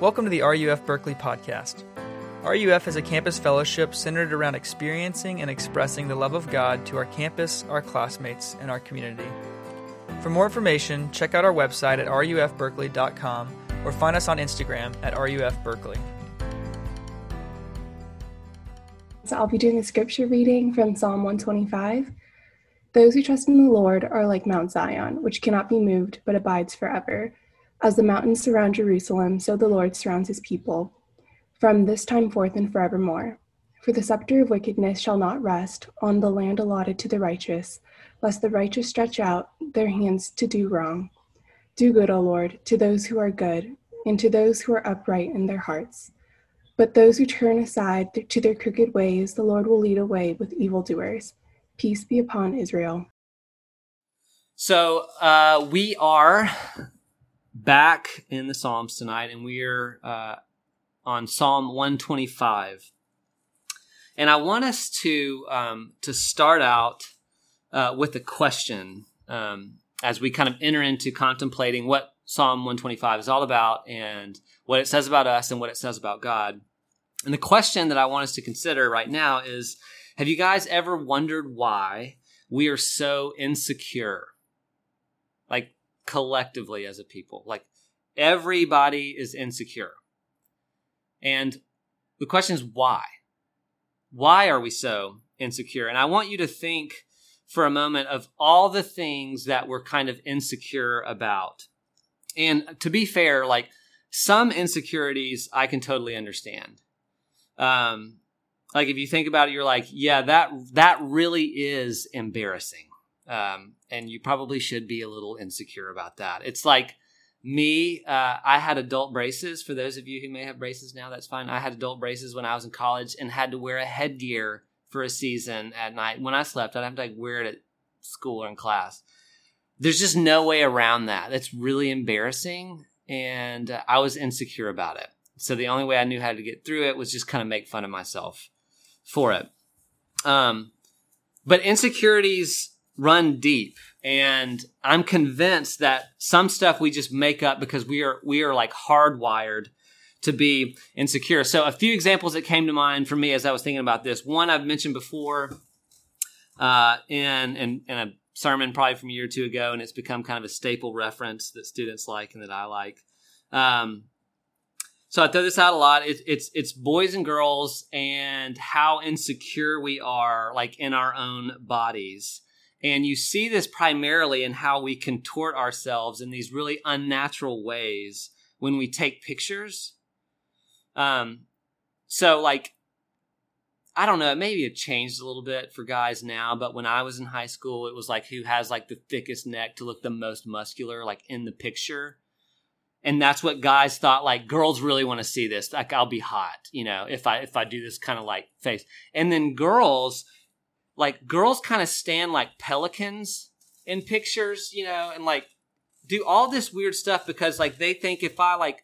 Welcome to the RUF Berkeley podcast. RUF is a campus fellowship centered around experiencing and expressing the love of God to our campus, our classmates, and our community. For more information, check out our website at rufberkeley.com or find us on Instagram at rufberkeley. So I'll be doing a scripture reading from Psalm 125. Those who trust in the Lord are like Mount Zion, which cannot be moved but abides forever. As the mountains surround Jerusalem, so the Lord surrounds his people, from this time forth and forevermore. For the scepter of wickedness shall not rest on the land allotted to the righteous, lest the righteous stretch out their hands to do wrong. Do good, O Lord, to those who are good, and to those who are upright in their hearts. But those who turn aside to their crooked ways, the Lord will lead away with evildoers. Peace be upon Israel. So uh, we are back in the Psalms tonight, and we're uh, on Psalm 125. And I want us to um, to start out uh, with a question um, as we kind of enter into contemplating what Psalm 125 is all about and what it says about us and what it says about God. And the question that I want us to consider right now is Have you guys ever wondered why we are so insecure? Like, collectively as a people. Like everybody is insecure. And the question is why? Why are we so insecure? And I want you to think for a moment of all the things that we're kind of insecure about. And to be fair, like some insecurities I can totally understand. Um, like if you think about it, you're like, yeah, that that really is embarrassing. Um, and you probably should be a little insecure about that. It's like me, uh, I had adult braces. For those of you who may have braces now, that's fine. I had adult braces when I was in college and had to wear a headgear for a season at night. When I slept, I'd have to like wear it at school or in class. There's just no way around that. That's really embarrassing. And uh, I was insecure about it. So the only way I knew how to get through it was just kind of make fun of myself for it. Um, but insecurities run deep and i'm convinced that some stuff we just make up because we are we are like hardwired to be insecure so a few examples that came to mind for me as i was thinking about this one i've mentioned before uh, in, in, in a sermon probably from a year or two ago and it's become kind of a staple reference that students like and that i like um, so I throw this out a lot. It's it's it's boys and girls and how insecure we are, like in our own bodies. And you see this primarily in how we contort ourselves in these really unnatural ways when we take pictures. Um, so like, I don't know, maybe it changed a little bit for guys now, but when I was in high school, it was like who has like the thickest neck to look the most muscular, like in the picture. And that's what guys thought like girls really want to see this. Like I'll be hot, you know, if I if I do this kind of like face. And then girls like girls kind of stand like pelicans in pictures, you know, and like do all this weird stuff because like they think if I like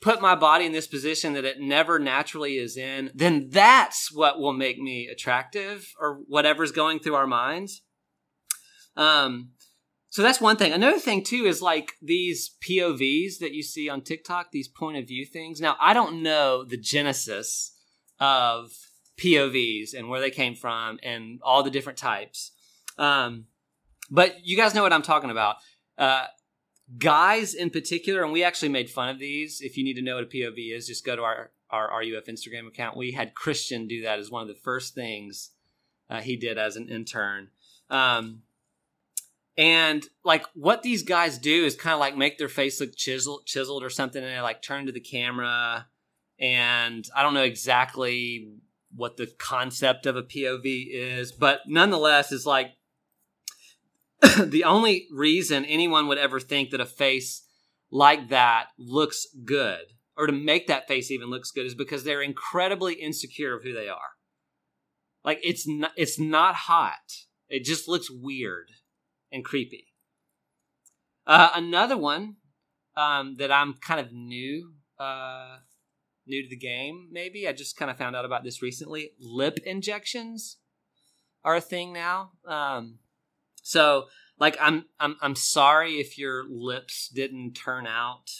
put my body in this position that it never naturally is in, then that's what will make me attractive or whatever's going through our minds. Um, so that's one thing. Another thing too is like these POVs that you see on TikTok, these point of view things. Now, I don't know the genesis of POVs and where they came from and all the different types. Um, but you guys know what I'm talking about. Uh, guys in particular, and we actually made fun of these. If you need to know what a POV is, just go to our, our RUF Instagram account. We had Christian do that as one of the first things uh, he did as an intern. Um, and like what these guys do is kind of like make their face look chiseled, chiseled or something, and they like turn to the camera. And I don't know exactly what the concept of a POV is, but nonetheless, is like the only reason anyone would ever think that a face like that looks good or to make that face even looks good is because they're incredibly insecure of who they are. Like it's not it's not hot. It just looks weird and creepy. Uh, another one um, that I'm kind of new uh, new to the game, maybe. I just kind of found out about this recently. Lip injections are a thing now. Um, so like I'm I'm I'm sorry if your lips didn't turn out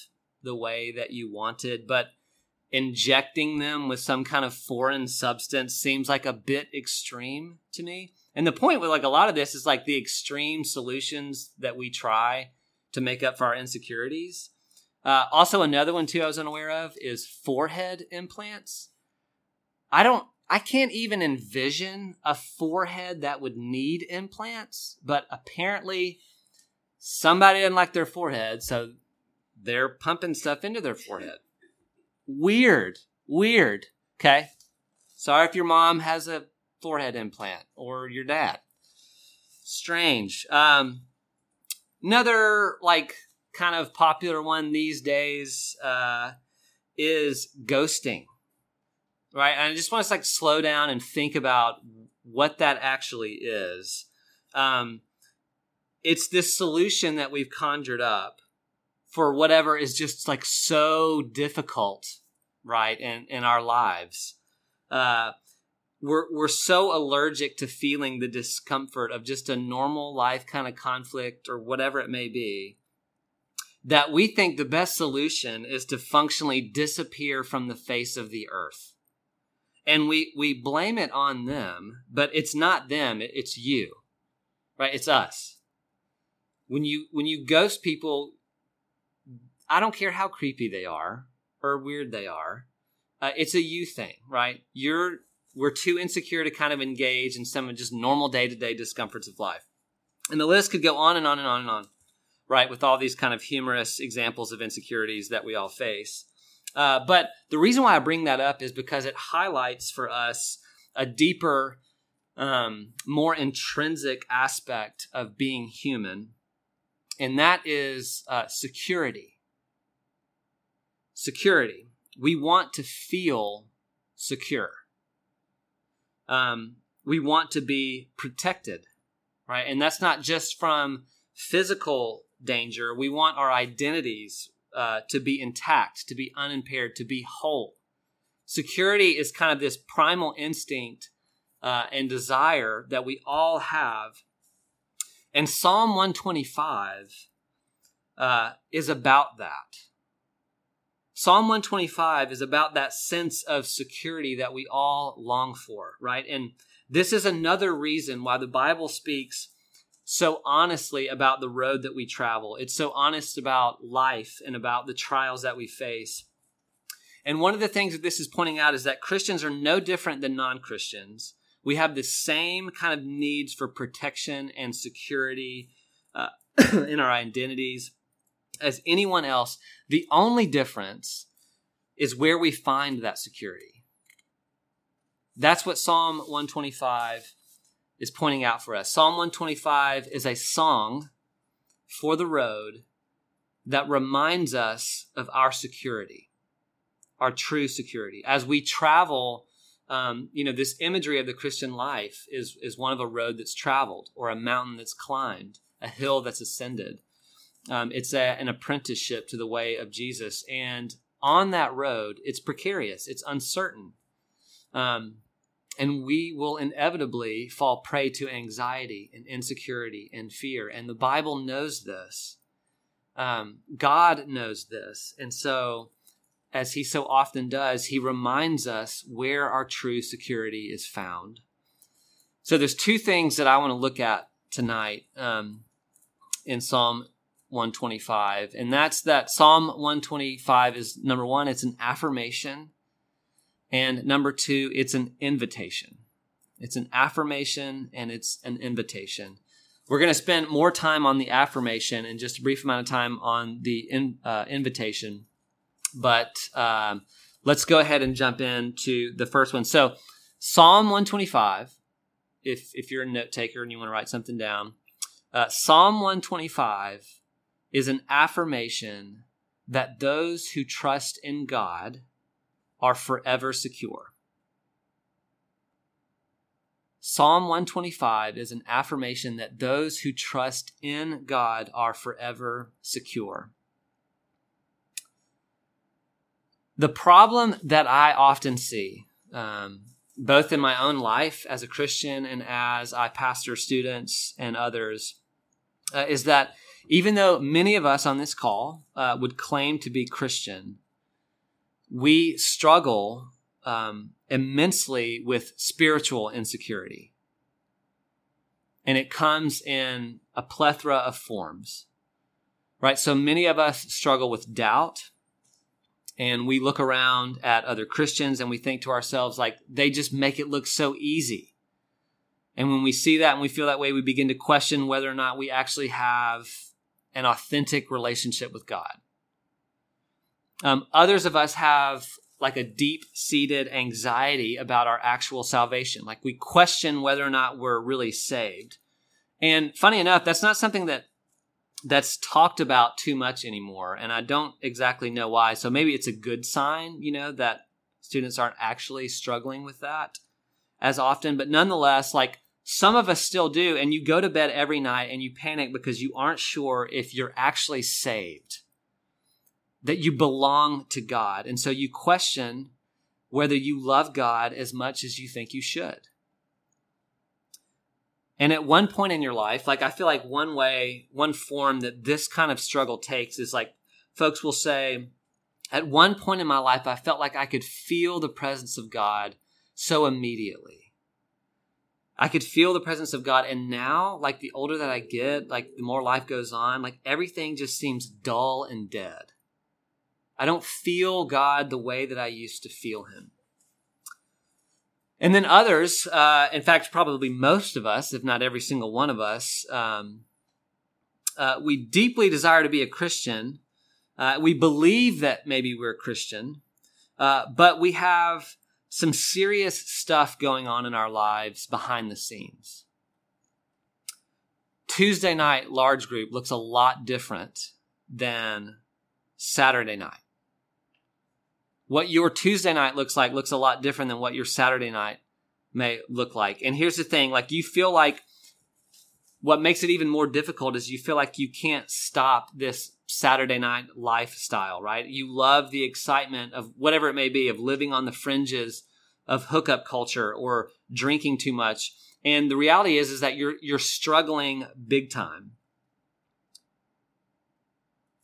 the way that you wanted, but injecting them with some kind of foreign substance seems like a bit extreme to me. And the point with like a lot of this is like the extreme solutions that we try to make up for our insecurities. Uh, also, another one too I was unaware of is forehead implants. I don't, I can't even envision a forehead that would need implants, but apparently somebody didn't like their forehead, so they're pumping stuff into their forehead. Weird. Weird. Okay. Sorry if your mom has a forehead implant or your dad. Strange. Um, another like kind of popular one these days uh, is ghosting. Right. And I just want to like slow down and think about what that actually is. Um, it's this solution that we've conjured up for whatever is just like so difficult, right, in, in our lives. Uh, we're, we're so allergic to feeling the discomfort of just a normal life kind of conflict or whatever it may be that we think the best solution is to functionally disappear from the face of the earth. And we, we blame it on them, but it's not them, it's you, right? It's us. When you, when you ghost people, I don't care how creepy they are or weird they are. Uh, it's a you thing, right? You're we're too insecure to kind of engage in some of just normal day to day discomforts of life, and the list could go on and on and on and on, right? With all these kind of humorous examples of insecurities that we all face. Uh, but the reason why I bring that up is because it highlights for us a deeper, um, more intrinsic aspect of being human, and that is uh, security security. We want to feel secure. Um, we want to be protected, right? And that's not just from physical danger. We want our identities uh, to be intact, to be unimpaired, to be whole. Security is kind of this primal instinct uh, and desire that we all have. And Psalm 125 uh, is about that. Psalm 125 is about that sense of security that we all long for, right? And this is another reason why the Bible speaks so honestly about the road that we travel. It's so honest about life and about the trials that we face. And one of the things that this is pointing out is that Christians are no different than non Christians. We have the same kind of needs for protection and security uh, in our identities as anyone else. The only difference is where we find that security. That's what Psalm 125 is pointing out for us. Psalm 125 is a song for the road that reminds us of our security, our true security. As we travel, um, you know, this imagery of the Christian life is, is one of a road that's traveled or a mountain that's climbed, a hill that's ascended. Um, it's a, an apprenticeship to the way of Jesus. And on that road, it's precarious, it's uncertain. Um, and we will inevitably fall prey to anxiety and insecurity and fear. And the Bible knows this. Um, God knows this. And so, as He so often does, He reminds us where our true security is found. So, there's two things that I want to look at tonight um, in Psalm 125. And that's that Psalm 125 is number one, it's an affirmation. And number two, it's an invitation. It's an affirmation and it's an invitation. We're going to spend more time on the affirmation and just a brief amount of time on the in, uh, invitation. But um, let's go ahead and jump into the first one. So, Psalm 125, if, if you're a note taker and you want to write something down, uh, Psalm 125 is an affirmation that those who trust in God are forever secure. Psalm 125 is an affirmation that those who trust in God are forever secure. The problem that I often see, um, both in my own life as a Christian and as I pastor students and others, uh, is that Even though many of us on this call uh, would claim to be Christian, we struggle um, immensely with spiritual insecurity. And it comes in a plethora of forms, right? So many of us struggle with doubt. And we look around at other Christians and we think to ourselves, like, they just make it look so easy. And when we see that and we feel that way, we begin to question whether or not we actually have an authentic relationship with God. Um, others of us have like a deep seated anxiety about our actual salvation. Like we question whether or not we're really saved. And funny enough, that's not something that that's talked about too much anymore. And I don't exactly know why. So maybe it's a good sign, you know, that students aren't actually struggling with that as often. But nonetheless, like some of us still do. And you go to bed every night and you panic because you aren't sure if you're actually saved that you belong to God. And so you question whether you love God as much as you think you should. And at one point in your life, like I feel like one way, one form that this kind of struggle takes is like folks will say, at one point in my life, I felt like I could feel the presence of God so immediately. I could feel the presence of God. And now, like the older that I get, like the more life goes on, like everything just seems dull and dead. I don't feel God the way that I used to feel Him. And then others, uh, in fact, probably most of us, if not every single one of us, um, uh, we deeply desire to be a Christian. Uh, we believe that maybe we're a Christian, uh, but we have some serious stuff going on in our lives behind the scenes. Tuesday night large group looks a lot different than Saturday night what your Tuesday night looks like looks a lot different than what your Saturday night may look like. And here's the thing like, you feel like what makes it even more difficult is you feel like you can't stop this Saturday night lifestyle, right? You love the excitement of whatever it may be, of living on the fringes of hookup culture or drinking too much. And the reality is, is that you're, you're struggling big time.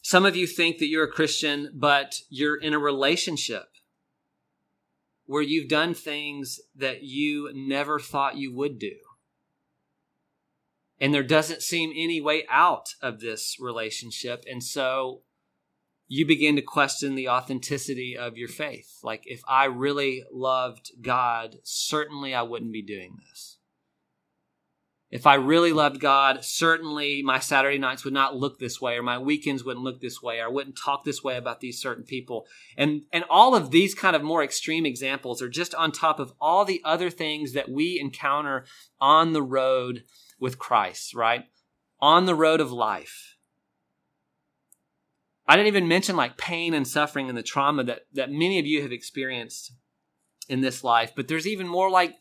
Some of you think that you're a Christian, but you're in a relationship where you've done things that you never thought you would do. And there doesn't seem any way out of this relationship. And so you begin to question the authenticity of your faith. Like, if I really loved God, certainly I wouldn't be doing this. If I really loved God, certainly my Saturday nights would not look this way, or my weekends wouldn't look this way, or I wouldn't talk this way about these certain people. And, and all of these kind of more extreme examples are just on top of all the other things that we encounter on the road with Christ, right? On the road of life. I didn't even mention like pain and suffering and the trauma that, that many of you have experienced in this life, but there's even more like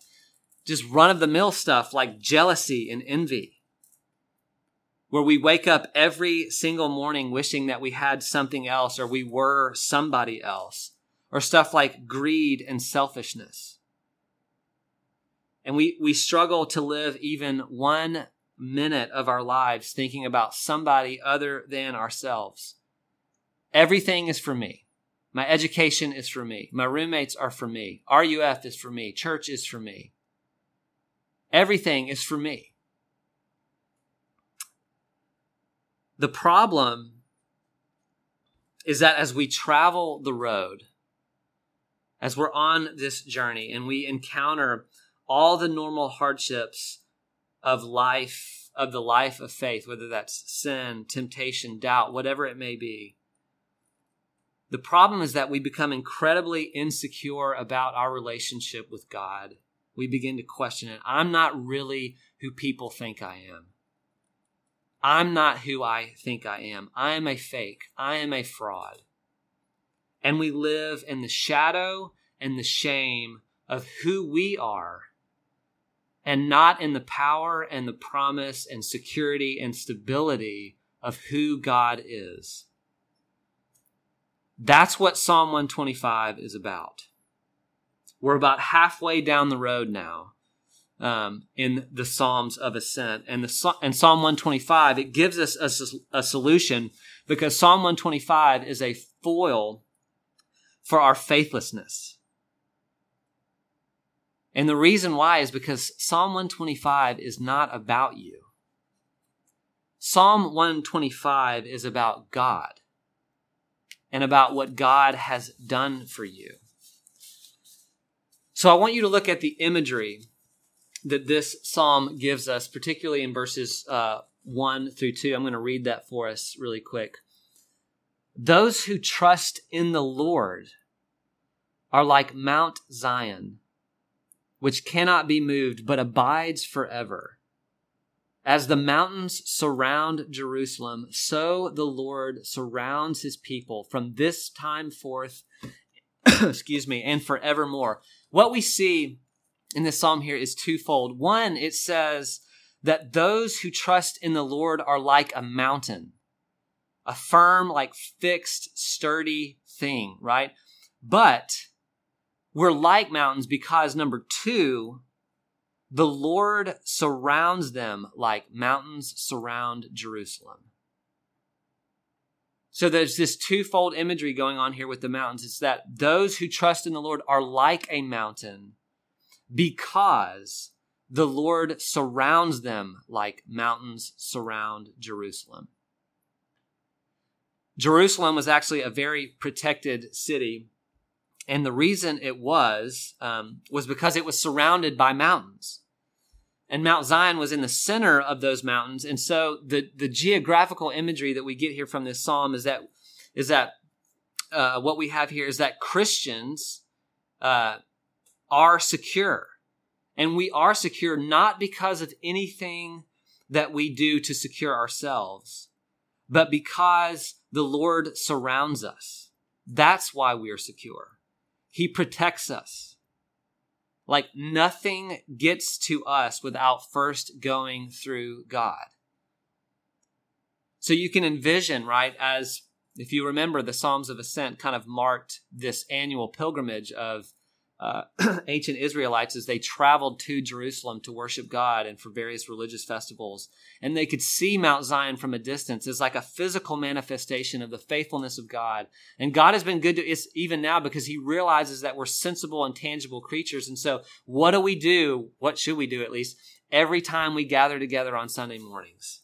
just run of the mill stuff like jealousy and envy. Where we wake up every single morning wishing that we had something else or we were somebody else. Or stuff like greed and selfishness. And we, we struggle to live even one minute of our lives thinking about somebody other than ourselves. Everything is for me. My education is for me. My roommates are for me. RUF is for me. Church is for me. Everything is for me. The problem is that as we travel the road, as we're on this journey and we encounter all the normal hardships of life, of the life of faith, whether that's sin, temptation, doubt, whatever it may be, the problem is that we become incredibly insecure about our relationship with God we begin to question it. I'm not really who people think I am. I'm not who I think I am. I am a fake. I am a fraud. And we live in the shadow and the shame of who we are and not in the power and the promise and security and stability of who God is. That's what Psalm 125 is about. We're about halfway down the road now. um, in the Psalms of Ascent. And, the, and Psalm 125, it gives us a, a solution because Psalm 125 is a foil for our faithlessness. And the reason why is because Psalm 125 is not about you. Psalm 125 is about God and about what God has done for you. So I want you to look at the imagery that this psalm gives us, particularly in verses uh, 1 through 2. I'm going to read that for us really quick. Those who trust in the Lord are like Mount Zion, which cannot be moved but abides forever. As the mountains surround Jerusalem, so the Lord surrounds his people from this time forth, excuse me, and forevermore. What we see in this psalm here is twofold. One, it says that those who trust in the Lord are like a mountain, a firm, like fixed, sturdy thing, right? But we're like mountains because number two, the Lord surrounds them like mountains surround Jerusalem. So there's this twofold imagery going on here with the mountains. It's that those who trust in the Lord are like a mountain because the Lord surrounds them like mountains surround Jerusalem. Jerusalem was actually a very protected city. And the reason it was, um, was because it was surrounded by mountains. And Mount Zion was in the center of those mountains. And so the, the geographical imagery that we get here from this psalm is that, is that, uh, what we have here is that Christians, uh, are secure. And we are secure not because of anything that we do to secure ourselves, but because the Lord surrounds us. That's why we are secure. He protects us. Like nothing gets to us without first going through God. So you can envision, right, as if you remember the Psalms of Ascent kind of marked this annual pilgrimage of uh, ancient Israelites as they traveled to Jerusalem to worship God and for various religious festivals. And they could see Mount Zion from a distance as like a physical manifestation of the faithfulness of God. And God has been good to us even now because he realizes that we're sensible and tangible creatures. And so what do we do? What should we do at least every time we gather together on Sunday mornings?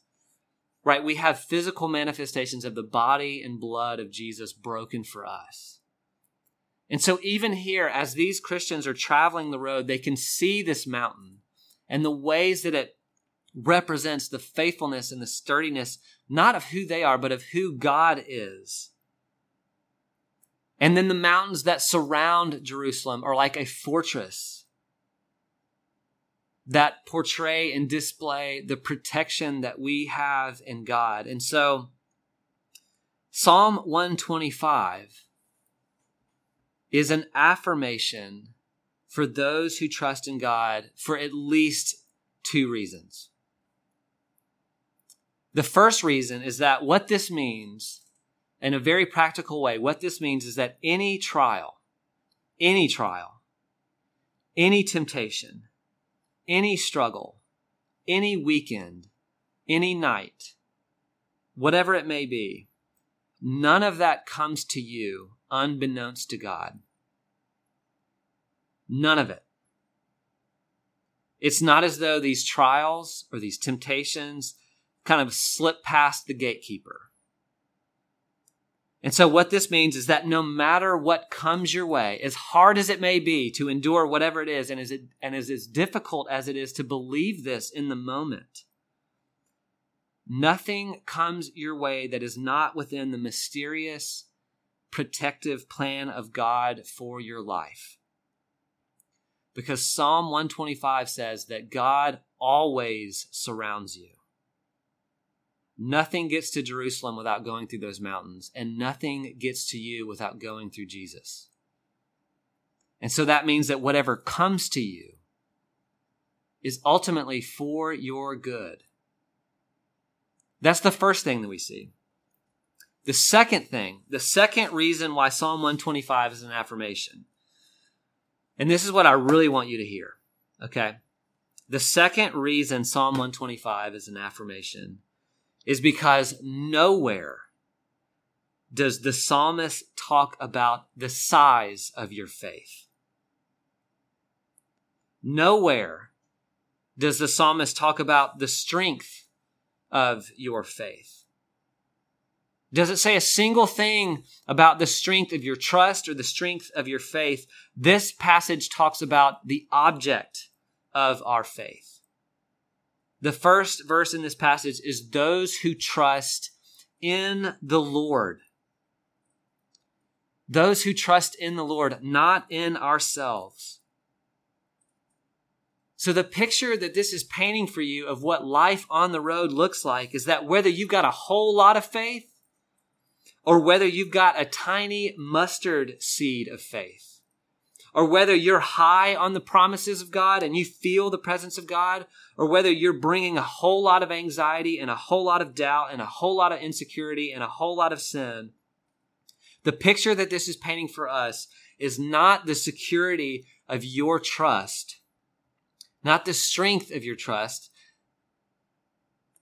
Right? We have physical manifestations of the body and blood of Jesus broken for us. And so, even here, as these Christians are traveling the road, they can see this mountain and the ways that it represents the faithfulness and the sturdiness, not of who they are, but of who God is. And then the mountains that surround Jerusalem are like a fortress that portray and display the protection that we have in God. And so, Psalm 125 is an affirmation for those who trust in God for at least two reasons. The first reason is that what this means, in a very practical way, what this means is that any trial, any trial, any temptation, any struggle, any weekend, any night, whatever it may be, none of that comes to you unbeknownst to God. None of it. It's not as though these trials or these temptations kind of slip past the gatekeeper. And so, what this means is that no matter what comes your way, as hard as it may be to endure whatever it is, and as, it, and as, as difficult as it is to believe this in the moment, nothing comes your way that is not within the mysterious protective plan of God for your life. Because Psalm 125 says that God always surrounds you. Nothing gets to Jerusalem without going through those mountains, and nothing gets to you without going through Jesus. And so that means that whatever comes to you is ultimately for your good. That's the first thing that we see. The second thing, the second reason why Psalm 125 is an affirmation, and this is what I really want you to hear, okay? The second reason Psalm 125 is an affirmation is because nowhere does the psalmist talk about the size of your faith. Nowhere does the psalmist talk about the strength of your faith. Does it say a single thing about the strength of your trust or the strength of your faith? This passage talks about the object of our faith. The first verse in this passage is those who trust in the Lord. Those who trust in the Lord, not in ourselves. So the picture that this is painting for you of what life on the road looks like is that whether you've got a whole lot of faith or whether you've got a tiny mustard seed of faith, or whether you're high on the promises of God and you feel the presence of God, or whether you're bringing a whole lot of anxiety and a whole lot of doubt and a whole lot of insecurity and a whole lot of sin, the picture that this is painting for us is not the security of your trust, not the strength of your trust.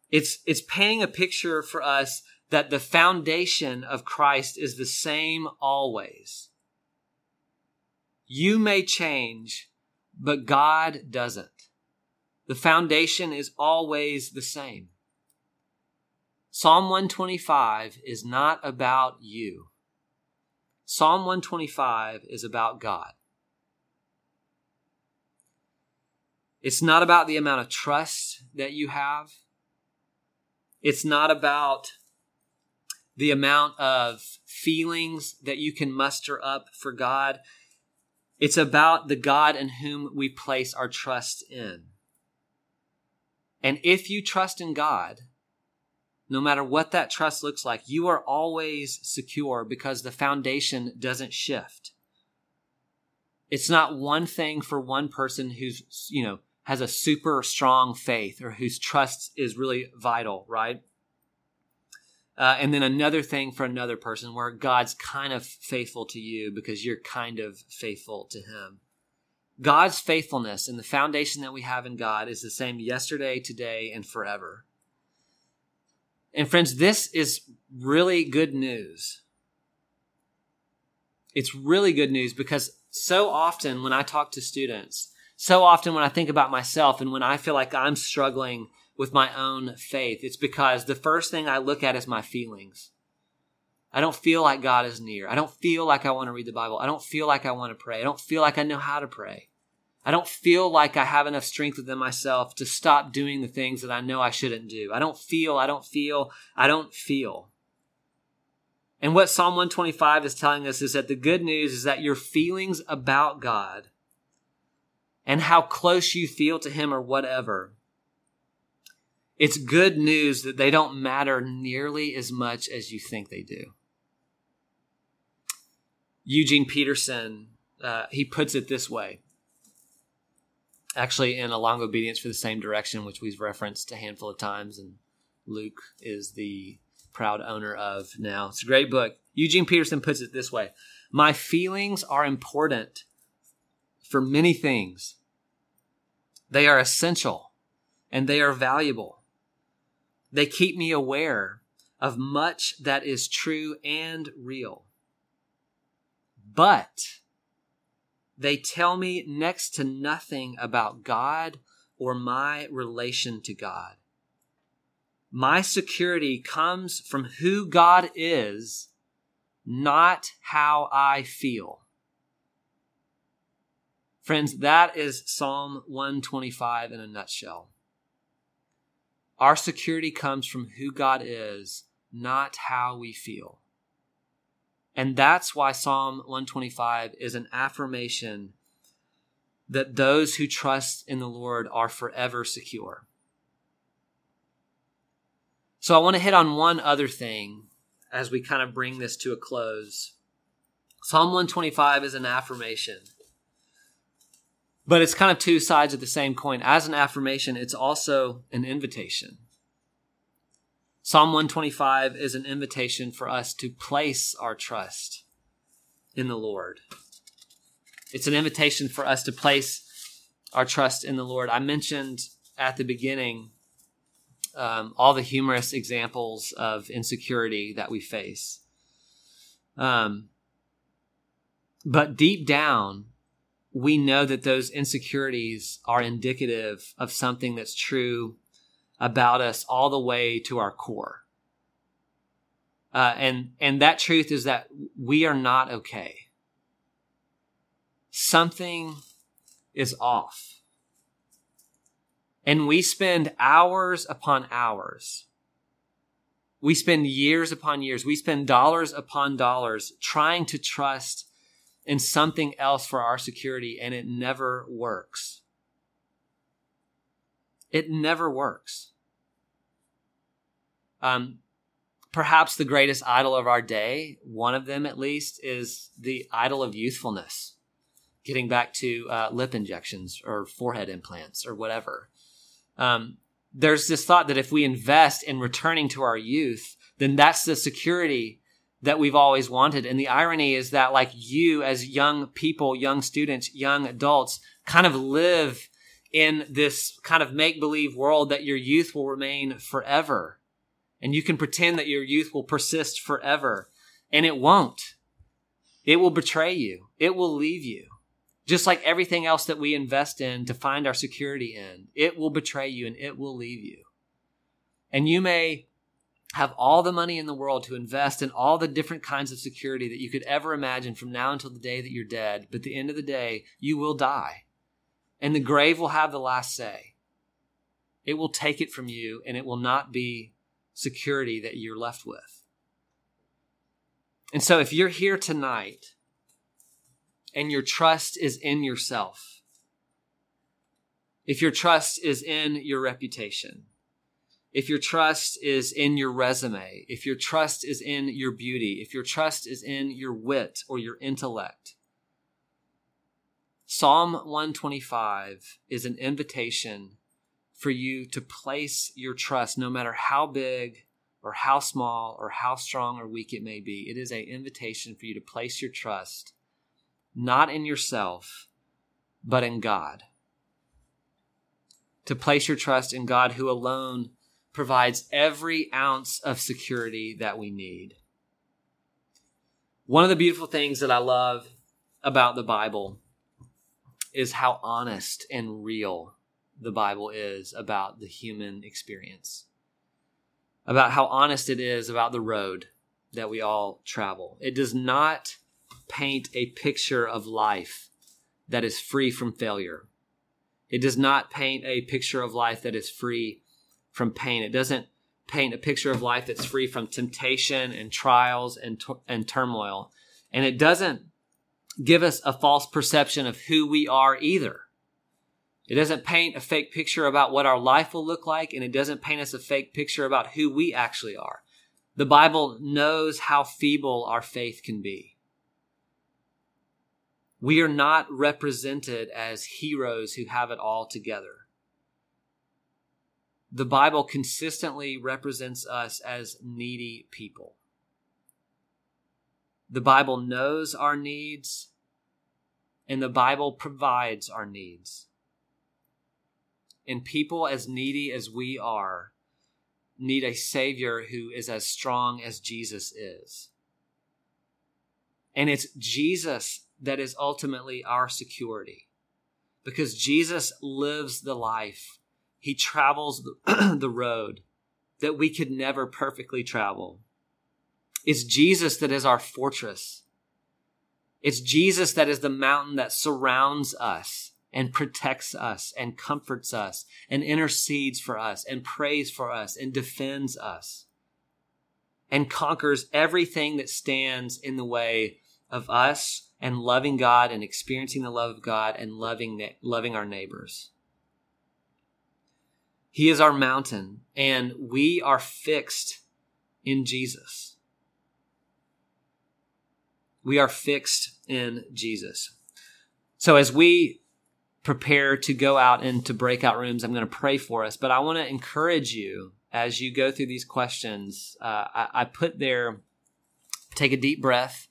It's, it's painting a picture for us that the foundation of Christ is the same always. You may change, but God doesn't. The foundation is always the same. Psalm 125 is not about you. Psalm 125 is about God. It's not about the amount of trust that you have. It's not about the amount of feelings that you can muster up for God. It's about the God in whom we place our trust in. And if you trust in God, no matter what that trust looks like, you are always secure because the foundation doesn't shift. It's not one thing for one person who's, you know, has a super strong faith or whose trust is really vital, right? Uh, and then another thing for another person where God's kind of faithful to you because you're kind of faithful to Him. God's faithfulness and the foundation that we have in God is the same yesterday, today, and forever. And friends, this is really good news. It's really good news because so often when I talk to students, so often when I think about myself and when I feel like I'm struggling with my own faith, it's because the first thing I look at is my feelings. I don't feel like God is near. I don't feel like I want to read the Bible. I don't feel like I want to pray. I don't feel like I know how to pray. I don't feel like I have enough strength within myself to stop doing the things that I know I shouldn't do. I don't feel, I don't feel, I don't feel. And what Psalm 125 is telling us is that the good news is that your feelings about God and how close you feel to Him or whatever, it's good news that they don't matter nearly as much as you think they do. Eugene Peterson, uh, he puts it this way actually in a long obedience for the same direction, which we've referenced a handful of times, and Luke is the proud owner of now. It's a great book. Eugene Peterson puts it this way My feelings are important for many things, they are essential and they are valuable. They keep me aware of much that is true and real. But they tell me next to nothing about God or my relation to God. My security comes from who God is, not how I feel. Friends, that is Psalm 125 in a nutshell. Our security comes from who God is, not how we feel. And that's why Psalm 125 is an affirmation that those who trust in the Lord are forever secure. So I want to hit on one other thing as we kind of bring this to a close. Psalm 125 is an affirmation. But it's kind of two sides of the same coin. As an affirmation, it's also an invitation. Psalm 125 is an invitation for us to place our trust in the Lord. It's an invitation for us to place our trust in the Lord. I mentioned at the beginning um, all the humorous examples of insecurity that we face. Um, but deep down, we know that those insecurities are indicative of something that's true about us all the way to our core. Uh, and and that truth is that we are not okay. Something is off. And we spend hours upon hours. We spend years upon years. We spend dollars upon dollars trying to trust in something else for our security, and it never works. It never works. Um, perhaps the greatest idol of our day, one of them at least, is the idol of youthfulness. Getting back to uh, lip injections or forehead implants or whatever. Um, there's this thought that if we invest in returning to our youth, then that's the security that we've always wanted. And the irony is that, like you, as young people, young students, young adults, kind of live in this kind of make believe world that your youth will remain forever. And you can pretend that your youth will persist forever, and it won't. It will betray you, it will leave you. Just like everything else that we invest in to find our security in, it will betray you and it will leave you. And you may have all the money in the world to invest in all the different kinds of security that you could ever imagine from now until the day that you're dead. But at the end of the day, you will die. And the grave will have the last say. It will take it from you and it will not be security that you're left with. And so if you're here tonight and your trust is in yourself, if your trust is in your reputation, if your trust is in your resume, if your trust is in your beauty, if your trust is in your wit or your intellect, Psalm 125 is an invitation for you to place your trust, no matter how big or how small or how strong or weak it may be. It is an invitation for you to place your trust not in yourself, but in God. To place your trust in God, who alone provides every ounce of security that we need. One of the beautiful things that I love about the Bible is how honest and real the Bible is about the human experience, about how honest it is about the road that we all travel. It does not paint a picture of life that is free from failure. It does not paint a picture of life that is free from pain. It doesn't paint a picture of life that's free from temptation and trials and, and turmoil. And it doesn't give us a false perception of who we are either. It doesn't paint a fake picture about what our life will look like, and it doesn't paint us a fake picture about who we actually are. The Bible knows how feeble our faith can be. We are not represented as heroes who have it all together. The Bible consistently represents us as needy people. The Bible knows our needs, and the Bible provides our needs. And people as needy as we are need a Savior who is as strong as Jesus is. And it's Jesus that is ultimately our security because Jesus lives the life, He travels the road that we could never perfectly travel. It's Jesus that is our fortress. It's Jesus that is the mountain that surrounds us and protects us and comforts us and intercedes for us and prays for us and defends us and conquers everything that stands in the way of us and loving God and experiencing the love of God and loving, loving our neighbors. He is our mountain and we are fixed in Jesus. We are fixed in Jesus. So as we prepare to go out into breakout rooms, I'm going to pray for us. But I want to encourage you as you go through these questions. Uh, I, I, put there, take a deep breath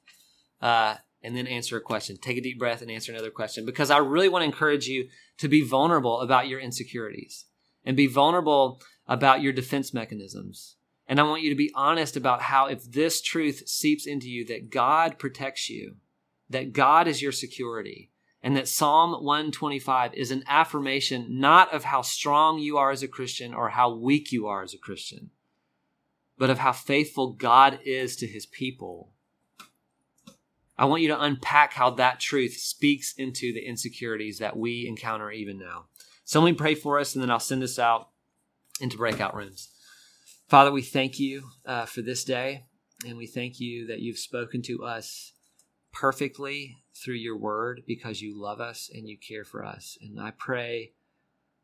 uh, and then answer a question. Take a deep breath and answer another question because I really want to encourage you to be vulnerable about your insecurities and be vulnerable about your defense mechanisms. And I want you to be honest about how, if this truth seeps into you, that God protects you, that God is your security, and that Psalm 125 is an affirmation not of how strong you are as a Christian or how weak you are as a Christian, but of how faithful God is to his people. I want you to unpack how that truth speaks into the insecurities that we encounter even now. So let me pray for us, and then I'll send us out into breakout rooms. Father, we thank you uh, for this day, and we thank you that you've spoken to us perfectly through your word because you love us and you care for us. And I pray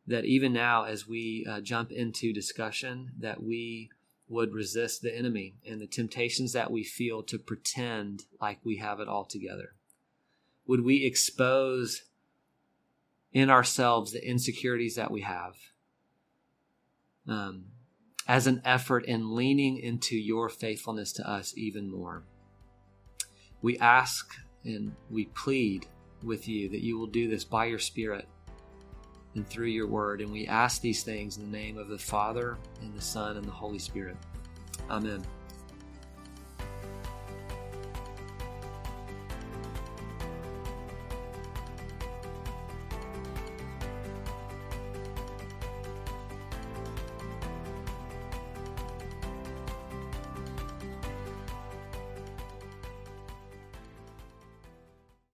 that even now, as we uh, jump into discussion, that we would resist the enemy and the temptations that we feel to pretend like we have it all together. Would we expose in ourselves the insecurities that we have um, as an effort in leaning into your faithfulness to us even more? We ask and we plead with you that you will do this by your Spirit and through your word. And we ask these things in the name of the Father, and the Son, and the Holy Spirit. Amen.